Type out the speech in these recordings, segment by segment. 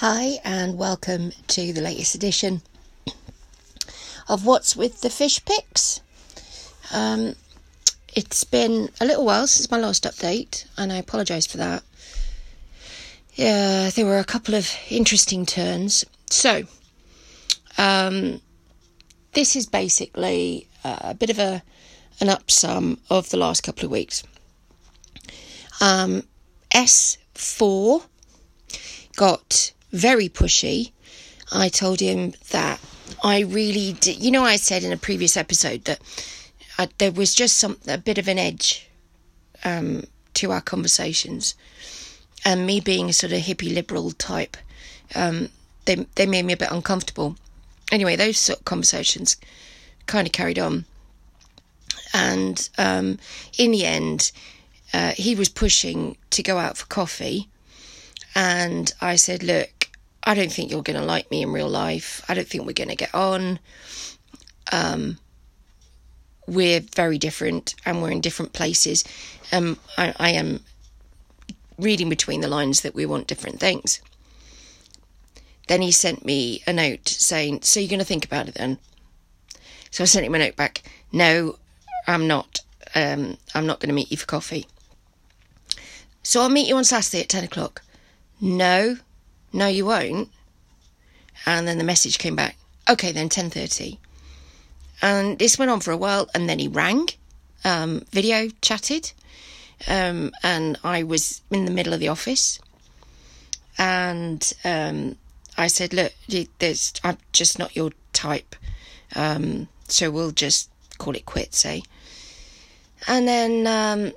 Hi, and welcome to the latest edition of What's with the Fish Pics. Um, it's been a little while since my last update, and I apologise for that. Yeah, there were a couple of interesting turns. So, um, this is basically a bit of a an upsum of the last couple of weeks. Um, S4 got very pushy. I told him that I really did. You know, I said in a previous episode that I, there was just some a bit of an edge um, to our conversations, and me being a sort of hippie liberal type, um, they they made me a bit uncomfortable. Anyway, those sort of conversations kind of carried on, and um, in the end, uh, he was pushing to go out for coffee, and I said, "Look, I don't think you're going to like me in real life. I don't think we're going to get on. Um, we're very different, and we're in different places. Um, I, I am reading between the lines that we want different things." Then he sent me a note saying, "So you're going to think about it then?" So I sent him a note back. No, I'm not. Um, I'm not going to meet you for coffee. So I'll meet you on Saturday at ten o'clock. No, no, you won't. And then the message came back. Okay, then ten thirty. And this went on for a while, and then he rang, um, video chatted, um, and I was in the middle of the office, and um, I said, "Look, there's, I'm just not your type, um, so we'll just call it quits, eh?" And then um,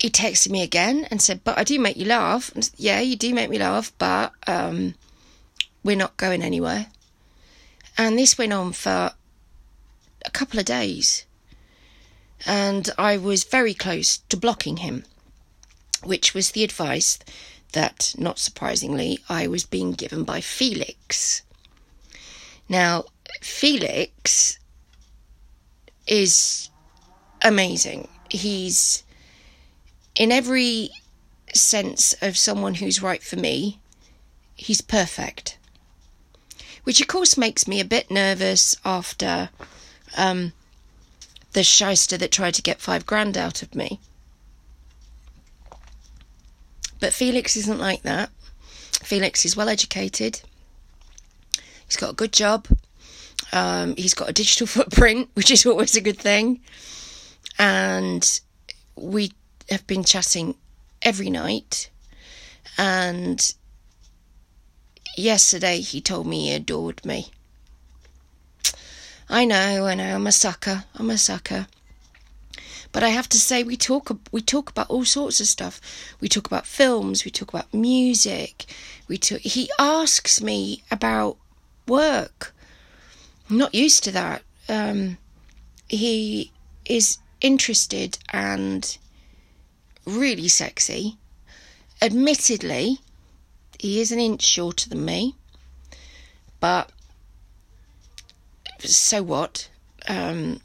he texted me again and said, "But I do make you laugh." And, yeah, you do make me laugh, but um, we're not going anywhere. And this went on for a couple of days, and I was very close to blocking him, which was the advice that, not surprisingly, I was being given by Felix. Now, Felix is amazing. He's in every sense of someone who's right for me, he's perfect. Which, of course, makes me a bit nervous after um, the shyster that tried to get five grand out of me. But Felix isn't like that. Felix is well educated. He's got a good job. Um, he's got a digital footprint, which is always a good thing. And we have been chatting every night. And yesterday he told me he adored me. I know, I know, I'm a sucker. I'm a sucker. But I have to say, we talk we talk about all sorts of stuff. We talk about films. We talk about music. We talk, he asks me about work. I'm not used to that. Um, he is interested and really sexy. Admittedly, he is an inch shorter than me, but so what? Um,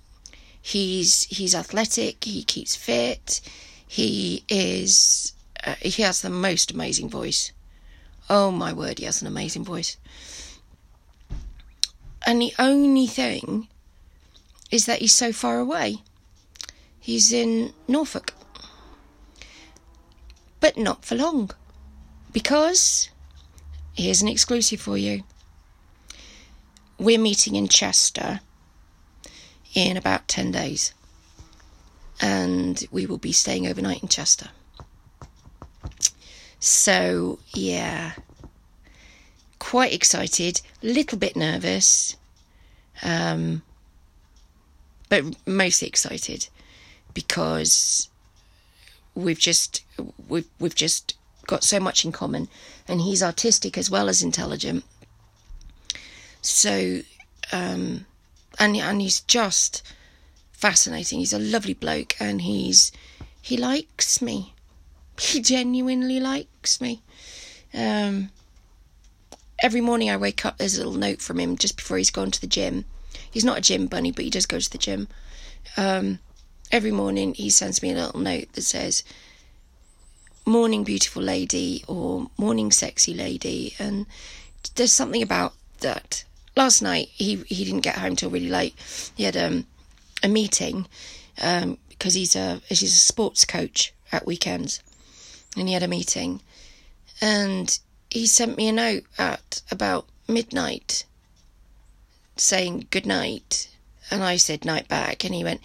he's he's athletic. He keeps fit. He is. Uh, he has the most amazing voice. Oh my word, he has an amazing voice. And the only thing is that he's so far away. He's in Norfolk. But not for long. Because here's an exclusive for you. We're meeting in Chester in about 10 days. And we will be staying overnight in Chester. So, yeah, quite excited, a little bit nervous, um, but mostly excited because we've just we've we've just got so much in common, and he's artistic as well as intelligent. So, um, and and he's just fascinating. He's a lovely bloke, and he's he likes me. He genuinely likes me. Um, every morning I wake up, there's a little note from him just before he's gone to the gym. He's not a gym bunny, but he does go to the gym. Um, every morning he sends me a little note that says, Morning, beautiful lady, or Morning, sexy lady. And there's something about that. Last night he he didn't get home till really late. He had um, a meeting um, because he's a he's a sports coach at weekends, and he had a meeting, and he sent me a note at about midnight saying good night, and I said night back, and he went,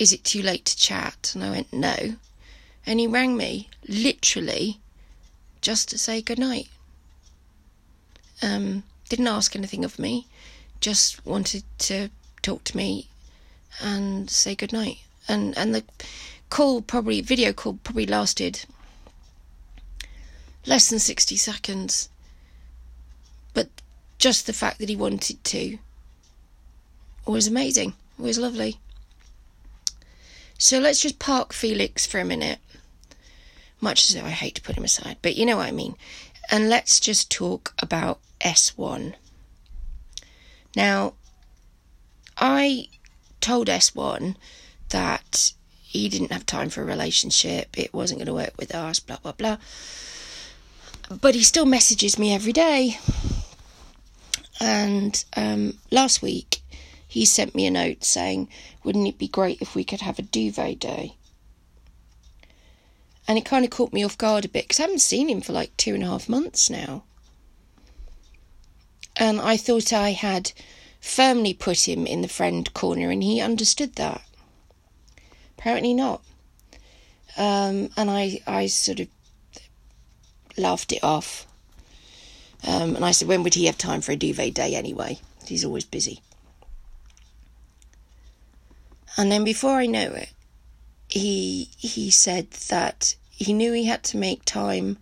"Is it too late to chat?" And I went, "No," and he rang me literally just to say good night. Um, didn't ask anything of me, just wanted to talk to me and say good night. And and the call probably video call probably lasted less than 60 seconds. But just the fact that he wanted to was amazing. Was lovely. So let's just park Felix for a minute. Much as I hate to put him aside, but you know what I mean. And let's just talk about S1. Now, I told S1 that he didn't have time for a relationship, it wasn't going to work with us, blah, blah, blah. But he still messages me every day. And um, last week, he sent me a note saying, Wouldn't it be great if we could have a duvet day? And it kind of caught me off guard a bit because I haven't seen him for like two and a half months now. And I thought I had firmly put him in the friend corner and he understood that. Apparently not. Um, and I, I sort of laughed it off. Um, and I said, when would he have time for a duvet day anyway? He's always busy. And then before I know it, he he said that he knew he had to make time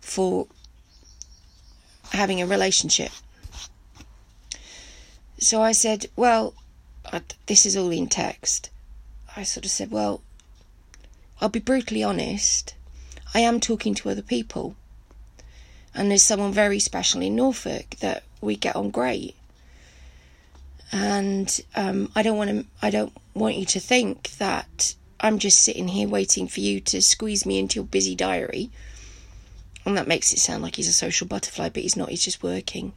for having a relationship. So I said, well, I, this is all in text. I sort of said, well, I'll be brutally honest. I am talking to other people. And there's someone very special in Norfolk that we get on great. And um, I don't want to. I don't want you to think that I'm just sitting here waiting for you to squeeze me into your busy diary. And that makes it sound like he's a social butterfly, but he's not. He's just working.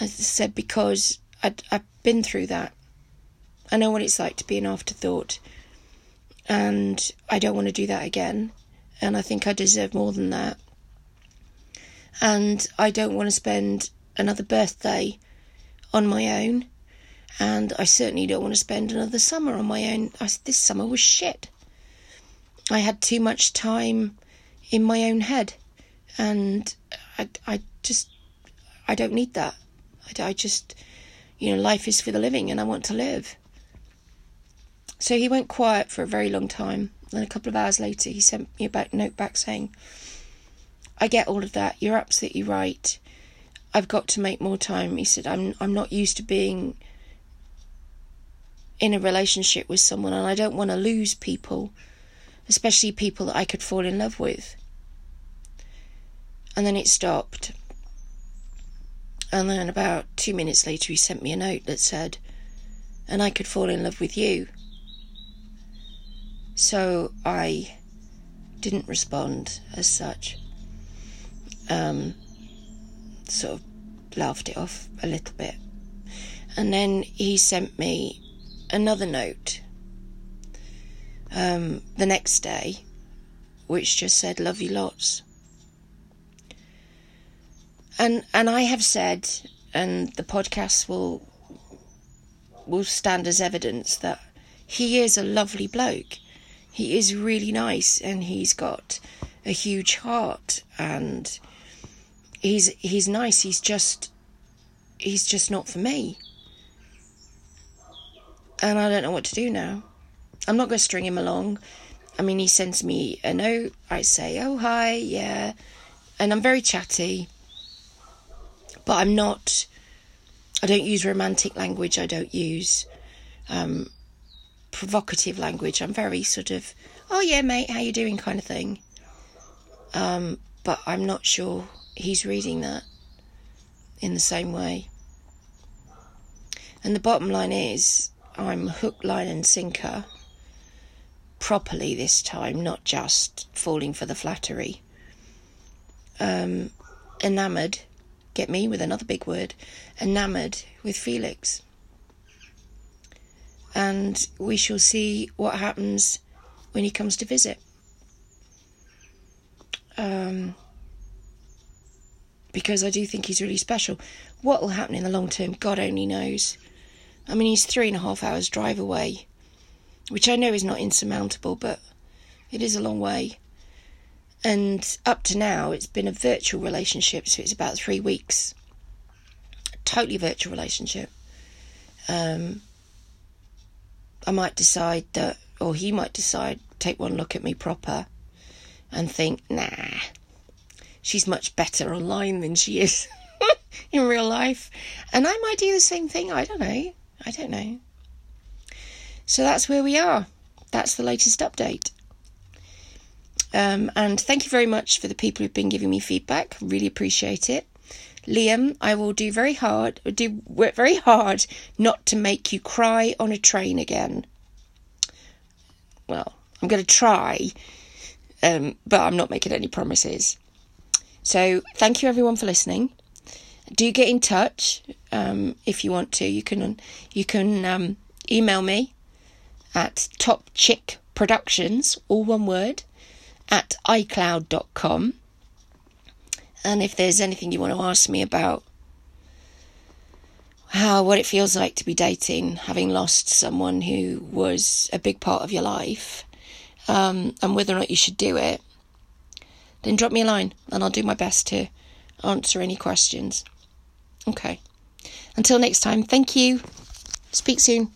I said because i I've been through that. I know what it's like to be an afterthought. And I don't want to do that again. And I think I deserve more than that. And I don't want to spend another birthday on my own. And I certainly don't want to spend another summer on my own. I, this summer was shit. I had too much time in my own head. And I, I just, I don't need that. I, I just, you know, life is for the living and I want to live. So he went quiet for a very long time. And a couple of hours later, he sent me a back note back saying, I get all of that. You're absolutely right. I've got to make more time. He said, I'm, I'm not used to being in a relationship with someone and I don't want to lose people, especially people that I could fall in love with. And then it stopped. And then about two minutes later, he sent me a note that said, and I could fall in love with you. So I didn't respond as such. Um, sort of laughed it off a little bit. And then he sent me another note. Um, the next day, which just said, Love you lots. And and I have said, and the podcast will will stand as evidence that he is a lovely bloke. He is really nice and he's got a huge heart and he's he's nice. He's just he's just not for me and I don't know what to do now. I'm not going to string him along. I mean he sends me a note. I say oh hi yeah. And I'm very chatty. But I'm not I don't use romantic language. I don't use um, provocative language. I'm very sort of, oh yeah, mate, how you doing? kind of thing. Um, but I'm not sure he's reading that in the same way. And the bottom line is, I'm hook, line, and sinker properly this time, not just falling for the flattery. Um, enamoured, get me with another big word, enamoured with Felix. And we shall see what happens when he comes to visit. Um, because I do think he's really special. What will happen in the long term, God only knows. I mean, he's three and a half hours drive away, which I know is not insurmountable, but it is a long way. And up to now, it's been a virtual relationship, so it's about three weeks. A totally virtual relationship. Um, I might decide that, or he might decide, take one look at me proper and think, nah, she's much better online than she is in real life. And I might do the same thing. I don't know. I don't know. So that's where we are. That's the latest update. Um, and thank you very much for the people who've been giving me feedback. Really appreciate it. Liam, I will do very hard, do work very hard not to make you cry on a train again. Well, I'm going to try, um, but I'm not making any promises. So, thank you everyone for listening. Do get in touch um, if you want to. You can you can um, email me at Top Chick Productions, all one word, at iCloud.com. And if there's anything you want to ask me about how what it feels like to be dating, having lost someone who was a big part of your life, um, and whether or not you should do it, then drop me a line and I'll do my best to answer any questions. Okay. Until next time, thank you. Speak soon.